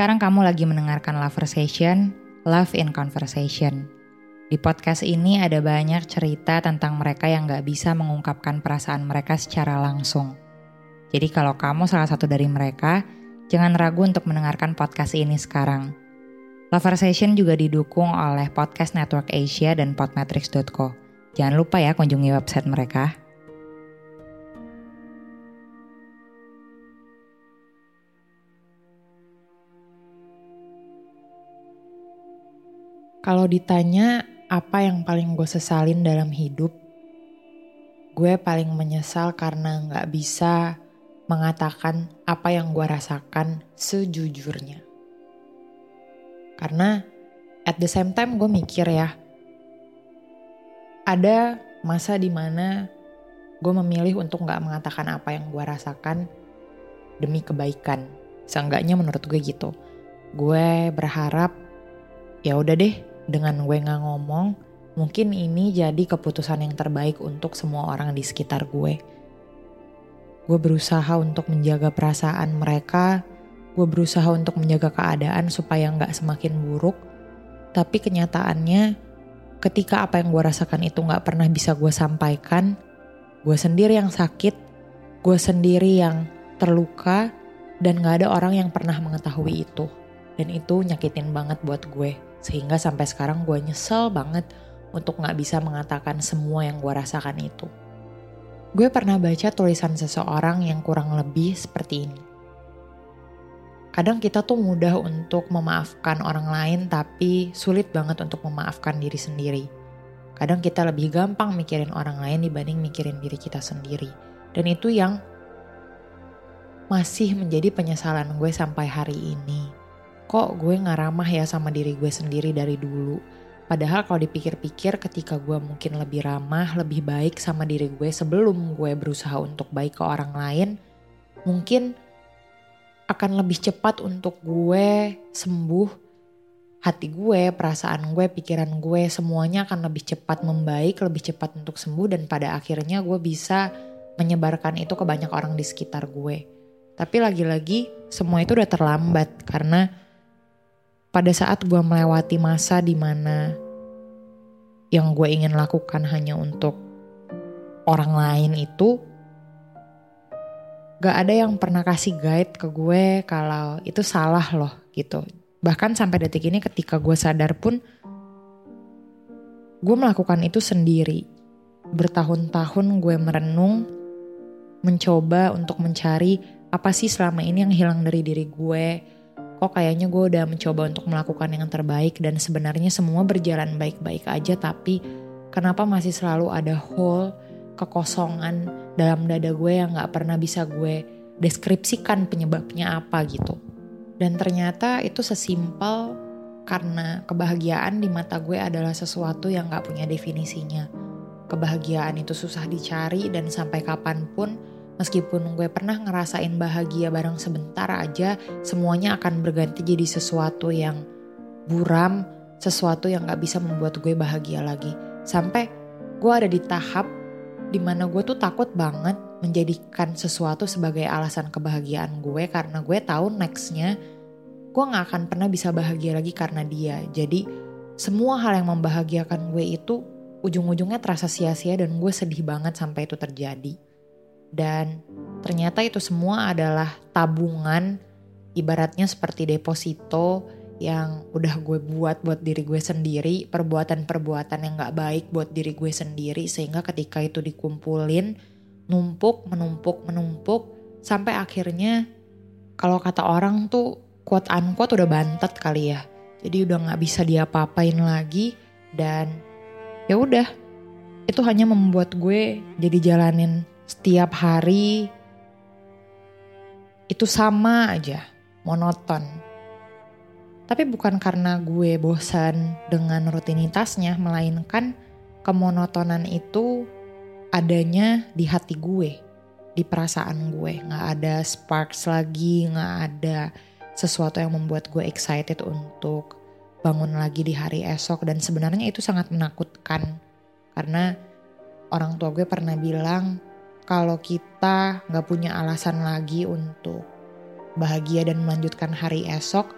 sekarang kamu lagi mendengarkan Lover Session, Love in Conversation. Di podcast ini ada banyak cerita tentang mereka yang gak bisa mengungkapkan perasaan mereka secara langsung. Jadi kalau kamu salah satu dari mereka, jangan ragu untuk mendengarkan podcast ini sekarang. Lover Session juga didukung oleh Podcast Network Asia dan podmetrics.co. Jangan lupa ya kunjungi website mereka. Kalau ditanya apa yang paling gue sesalin dalam hidup, gue paling menyesal karena nggak bisa mengatakan apa yang gue rasakan sejujurnya. Karena at the same time gue mikir ya, ada masa di mana gue memilih untuk nggak mengatakan apa yang gue rasakan demi kebaikan. Seenggaknya menurut gue gitu. Gue berharap ya udah deh dengan gue nggak ngomong, mungkin ini jadi keputusan yang terbaik untuk semua orang di sekitar gue. Gue berusaha untuk menjaga perasaan mereka, gue berusaha untuk menjaga keadaan supaya nggak semakin buruk. Tapi kenyataannya, ketika apa yang gue rasakan itu nggak pernah bisa gue sampaikan, gue sendiri yang sakit, gue sendiri yang terluka, dan gak ada orang yang pernah mengetahui itu. Dan itu nyakitin banget buat gue. Sehingga sampai sekarang gue nyesel banget untuk gak bisa mengatakan semua yang gue rasakan itu. Gue pernah baca tulisan seseorang yang kurang lebih seperti ini. Kadang kita tuh mudah untuk memaafkan orang lain tapi sulit banget untuk memaafkan diri sendiri. Kadang kita lebih gampang mikirin orang lain dibanding mikirin diri kita sendiri. Dan itu yang masih menjadi penyesalan gue sampai hari ini. Kok gue gak ramah ya sama diri gue sendiri dari dulu. Padahal kalau dipikir-pikir ketika gue mungkin lebih ramah, lebih baik sama diri gue sebelum gue berusaha untuk baik ke orang lain, mungkin akan lebih cepat untuk gue sembuh. Hati gue, perasaan gue, pikiran gue, semuanya akan lebih cepat membaik, lebih cepat untuk sembuh dan pada akhirnya gue bisa menyebarkan itu ke banyak orang di sekitar gue. Tapi lagi-lagi semua itu udah terlambat karena pada saat gue melewati masa di mana yang gue ingin lakukan hanya untuk orang lain itu gak ada yang pernah kasih guide ke gue kalau itu salah loh gitu. Bahkan sampai detik ini ketika gue sadar pun gue melakukan itu sendiri. Bertahun-tahun gue merenung, mencoba untuk mencari apa sih selama ini yang hilang dari diri gue. Kok kayaknya gue udah mencoba untuk melakukan yang terbaik dan sebenarnya semua berjalan baik-baik aja tapi kenapa masih selalu ada hole, kekosongan dalam dada gue yang gak pernah bisa gue deskripsikan penyebabnya apa gitu. Dan ternyata itu sesimpel karena kebahagiaan di mata gue adalah sesuatu yang gak punya definisinya. Kebahagiaan itu susah dicari dan sampai kapan pun Meskipun gue pernah ngerasain bahagia bareng sebentar aja, semuanya akan berganti jadi sesuatu yang buram, sesuatu yang gak bisa membuat gue bahagia lagi. Sampai gue ada di tahap di mana gue tuh takut banget menjadikan sesuatu sebagai alasan kebahagiaan gue karena gue tahu nextnya gue gak akan pernah bisa bahagia lagi karena dia. Jadi semua hal yang membahagiakan gue itu ujung-ujungnya terasa sia-sia dan gue sedih banget sampai itu terjadi. Dan ternyata itu semua adalah tabungan ibaratnya seperti deposito yang udah gue buat buat diri gue sendiri, perbuatan-perbuatan yang gak baik buat diri gue sendiri sehingga ketika itu dikumpulin numpuk, menumpuk, menumpuk sampai akhirnya kalau kata orang tuh quote unquote udah bantet kali ya. Jadi udah nggak bisa diapa-apain lagi dan ya udah itu hanya membuat gue jadi jalanin setiap hari itu sama aja, monoton. Tapi bukan karena gue bosan dengan rutinitasnya, melainkan kemonotonan itu adanya di hati gue, di perasaan gue. Gak ada sparks lagi, gak ada sesuatu yang membuat gue excited untuk bangun lagi di hari esok. Dan sebenarnya itu sangat menakutkan. Karena orang tua gue pernah bilang, kalau kita gak punya alasan lagi untuk bahagia dan melanjutkan hari esok,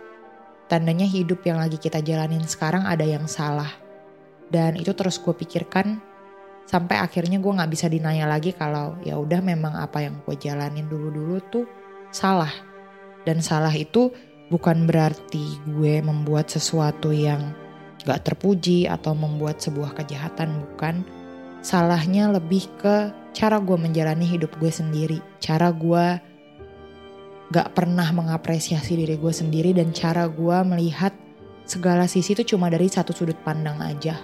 tandanya hidup yang lagi kita jalanin sekarang ada yang salah. Dan itu terus gue pikirkan sampai akhirnya gue gak bisa dinaya lagi kalau ya udah memang apa yang gue jalanin dulu-dulu tuh salah. Dan salah itu bukan berarti gue membuat sesuatu yang gak terpuji atau membuat sebuah kejahatan, bukan. Salahnya lebih ke cara gue menjalani hidup gue sendiri, cara gue gak pernah mengapresiasi diri gue sendiri dan cara gue melihat segala sisi itu cuma dari satu sudut pandang aja.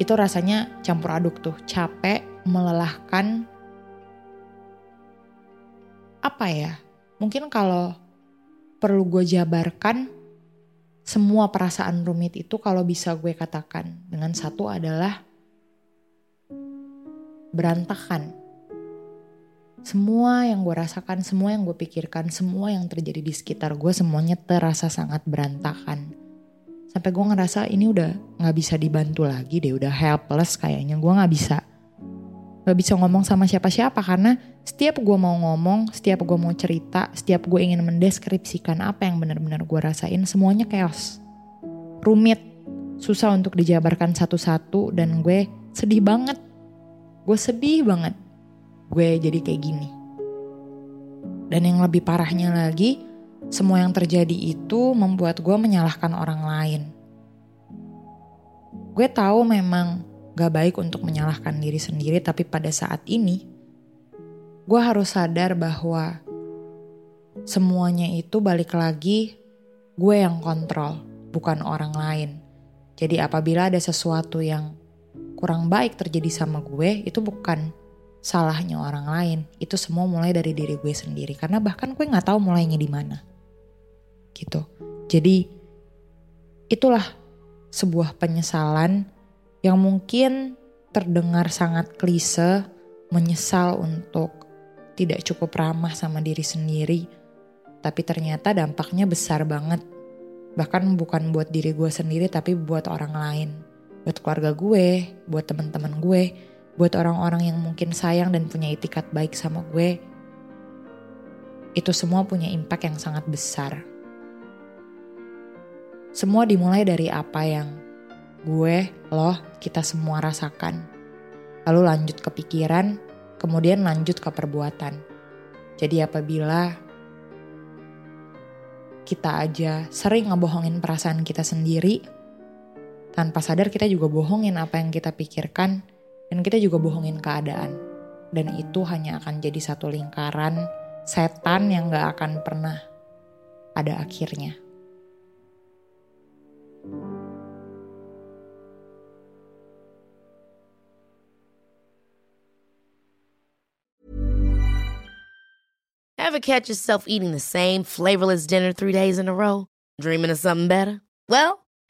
Itu rasanya campur aduk tuh, capek, melelahkan. Apa ya? Mungkin kalau perlu gue jabarkan, semua perasaan rumit itu kalau bisa gue katakan dengan satu adalah berantakan. Semua yang gue rasakan, semua yang gue pikirkan, semua yang terjadi di sekitar gue semuanya terasa sangat berantakan. Sampai gue ngerasa ini udah gak bisa dibantu lagi deh, udah helpless kayaknya. Gue gak bisa, gak bisa ngomong sama siapa-siapa karena setiap gue mau ngomong, setiap gue mau cerita, setiap gue ingin mendeskripsikan apa yang benar-benar gue rasain, semuanya chaos. Rumit, susah untuk dijabarkan satu-satu dan gue sedih banget gue sedih banget gue jadi kayak gini. Dan yang lebih parahnya lagi, semua yang terjadi itu membuat gue menyalahkan orang lain. Gue tahu memang gak baik untuk menyalahkan diri sendiri, tapi pada saat ini, gue harus sadar bahwa semuanya itu balik lagi gue yang kontrol, bukan orang lain. Jadi apabila ada sesuatu yang kurang baik terjadi sama gue itu bukan salahnya orang lain. Itu semua mulai dari diri gue sendiri. Karena bahkan gue nggak tahu mulainya di mana. Gitu. Jadi itulah sebuah penyesalan yang mungkin terdengar sangat klise menyesal untuk tidak cukup ramah sama diri sendiri. Tapi ternyata dampaknya besar banget. Bahkan bukan buat diri gue sendiri tapi buat orang lain buat keluarga gue, buat teman-teman gue, buat orang-orang yang mungkin sayang dan punya itikat baik sama gue. Itu semua punya impact yang sangat besar. Semua dimulai dari apa yang gue, lo, kita semua rasakan. Lalu lanjut ke pikiran, kemudian lanjut ke perbuatan. Jadi apabila kita aja sering ngebohongin perasaan kita sendiri, tanpa sadar kita juga bohongin apa yang kita pikirkan dan kita juga bohongin keadaan. Dan itu hanya akan jadi satu lingkaran setan yang gak akan pernah ada akhirnya. Ever catch yourself eating the same flavorless dinner three days in a row? Dreaming of something better? Well,